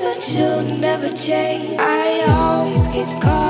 but you'll never change. I always get caught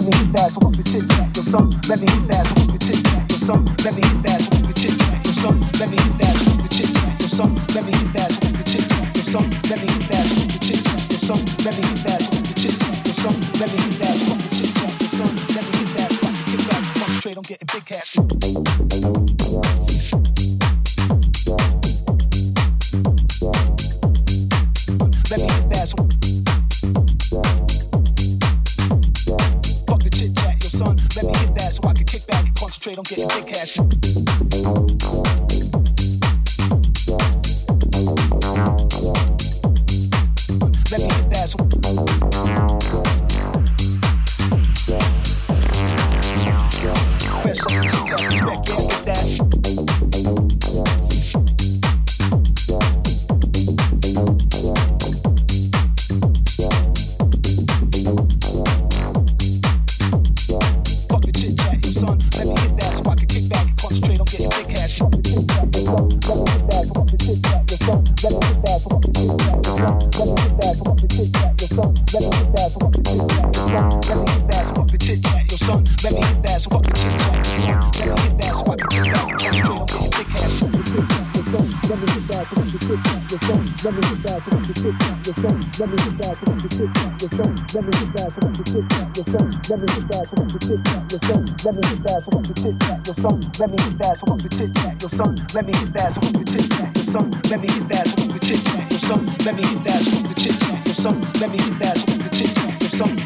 every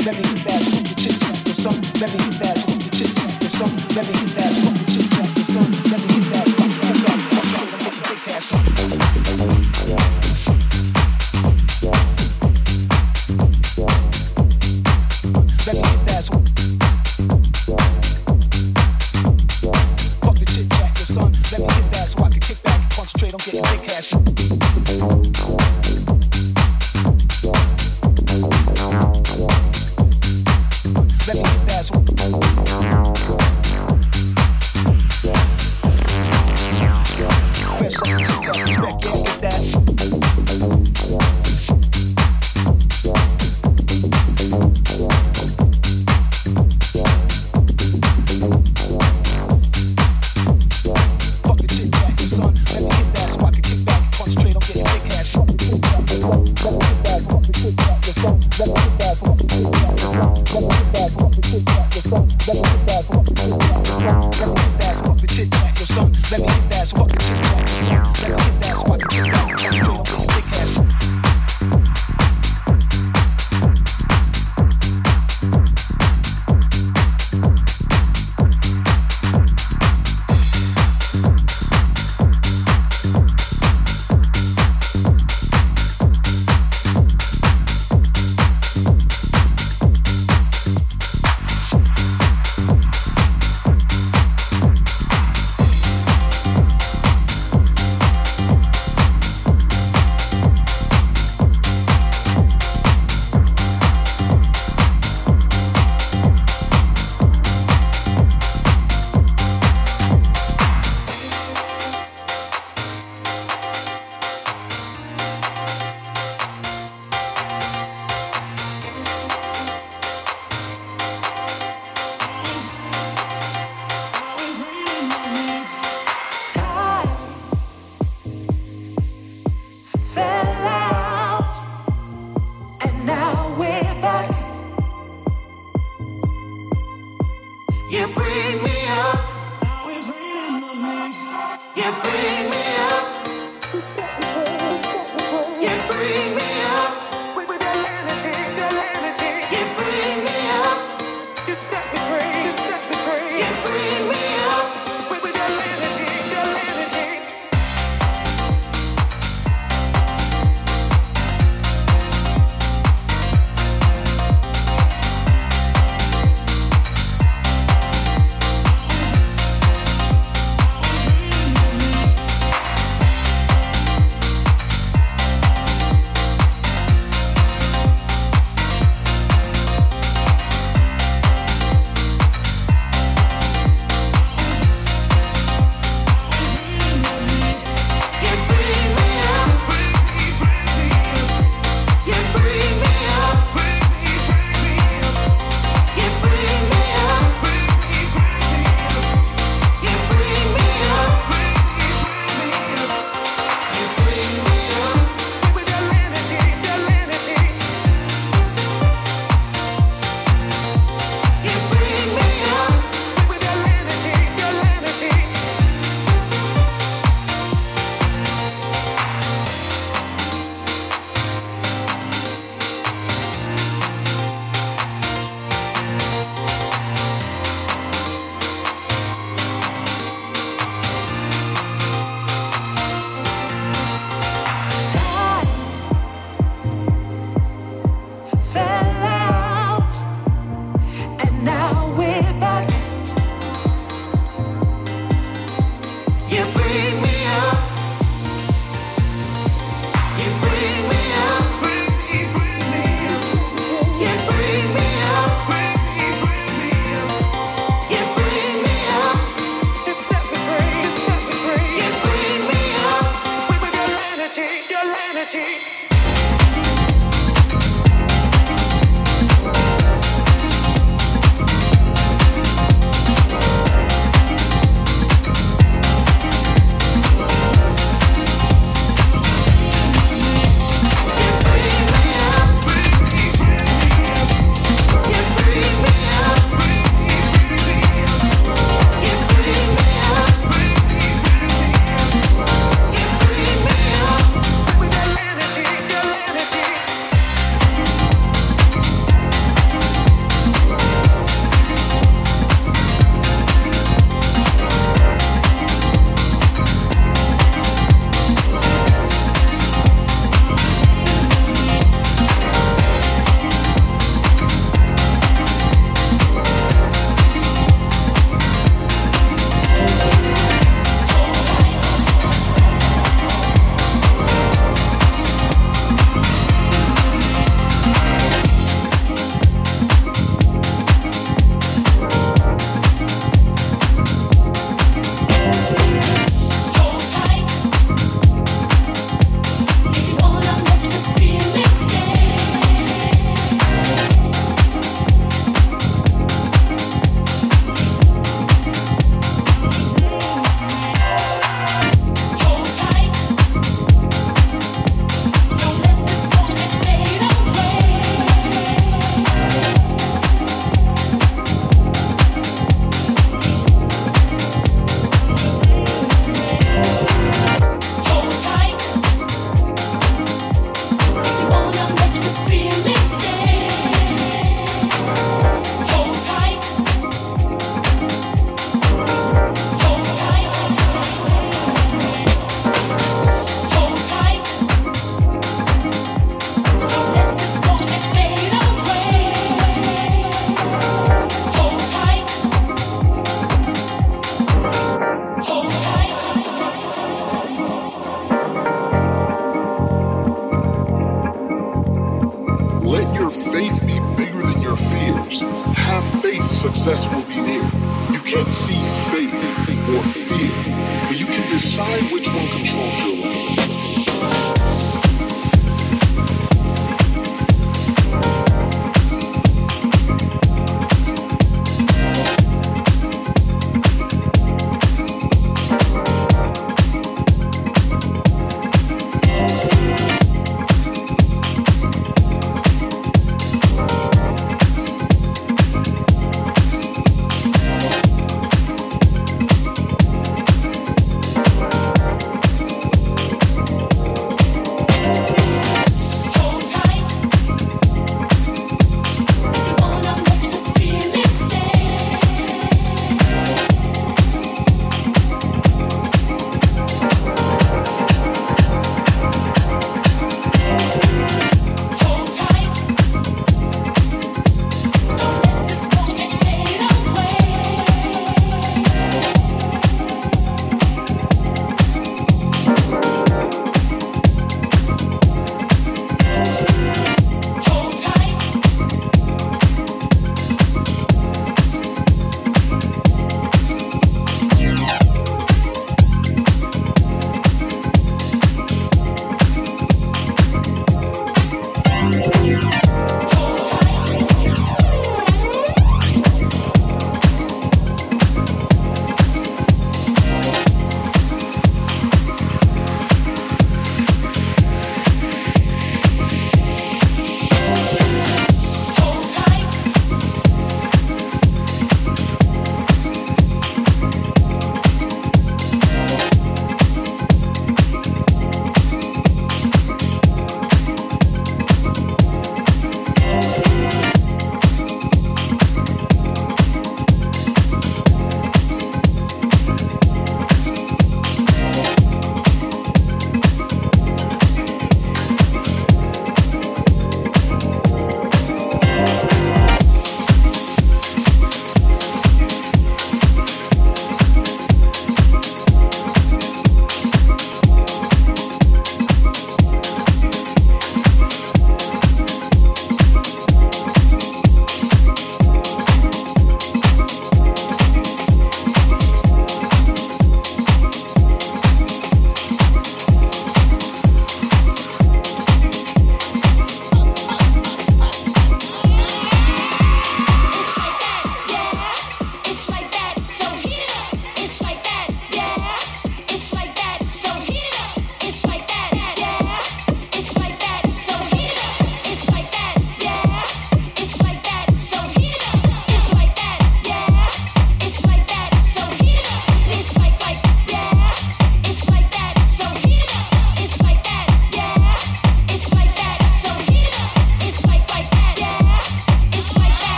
let me hit that let me hit that never hit that.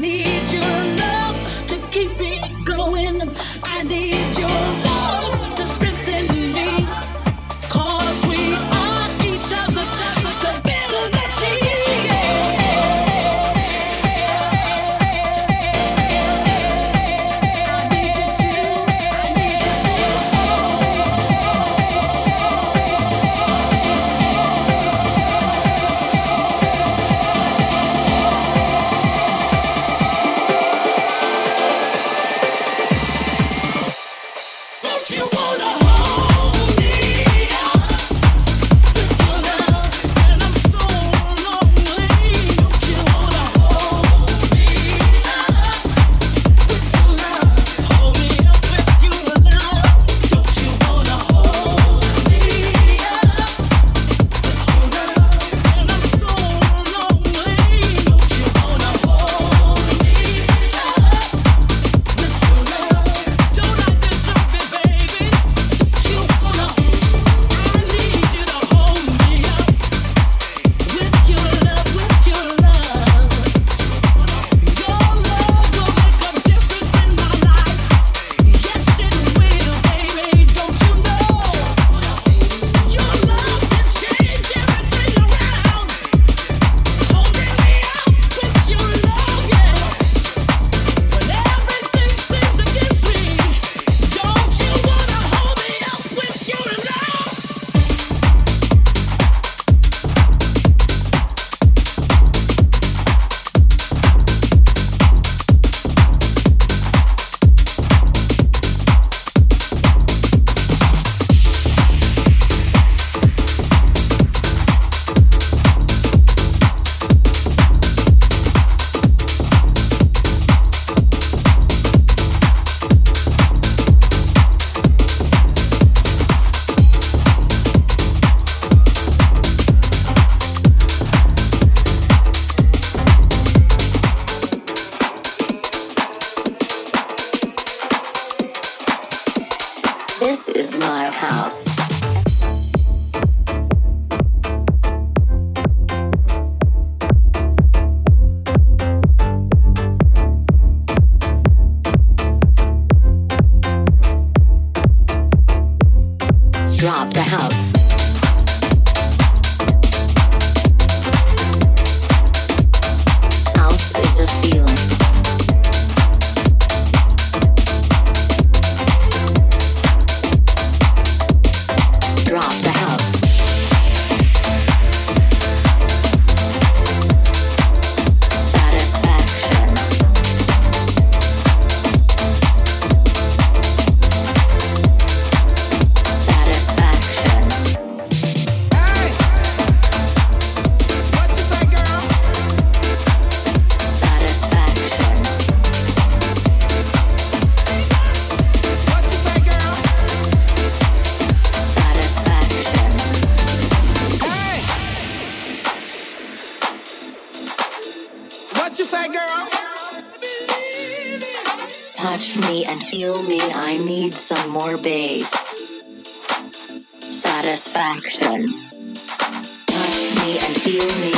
me. your base. Satisfaction. Touch me and feel me.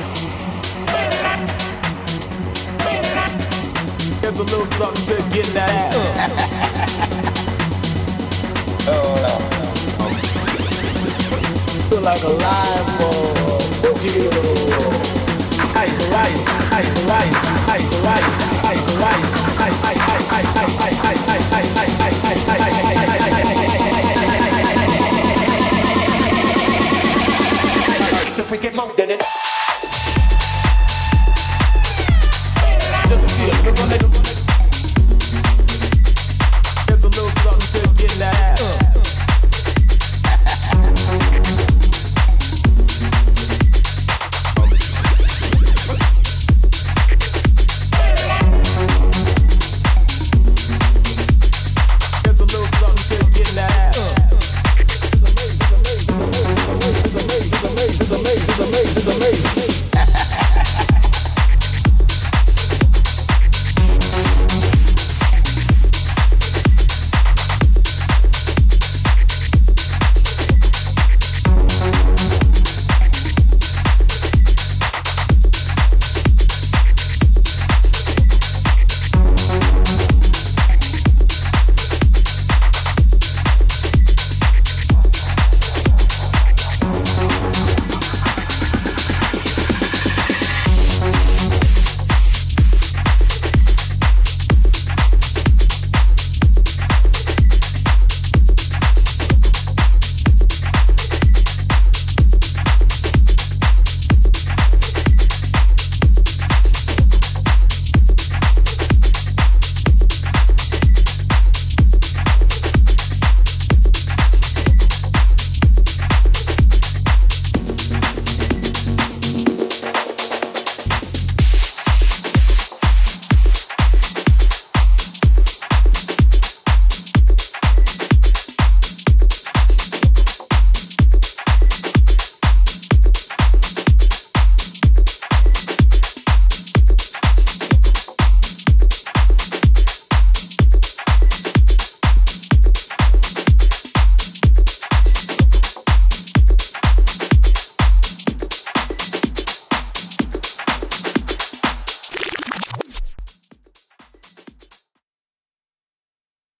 little something good getting that ass. Uh. Feel like a live ball. Ice, ice, ice, more than it. Just a feel,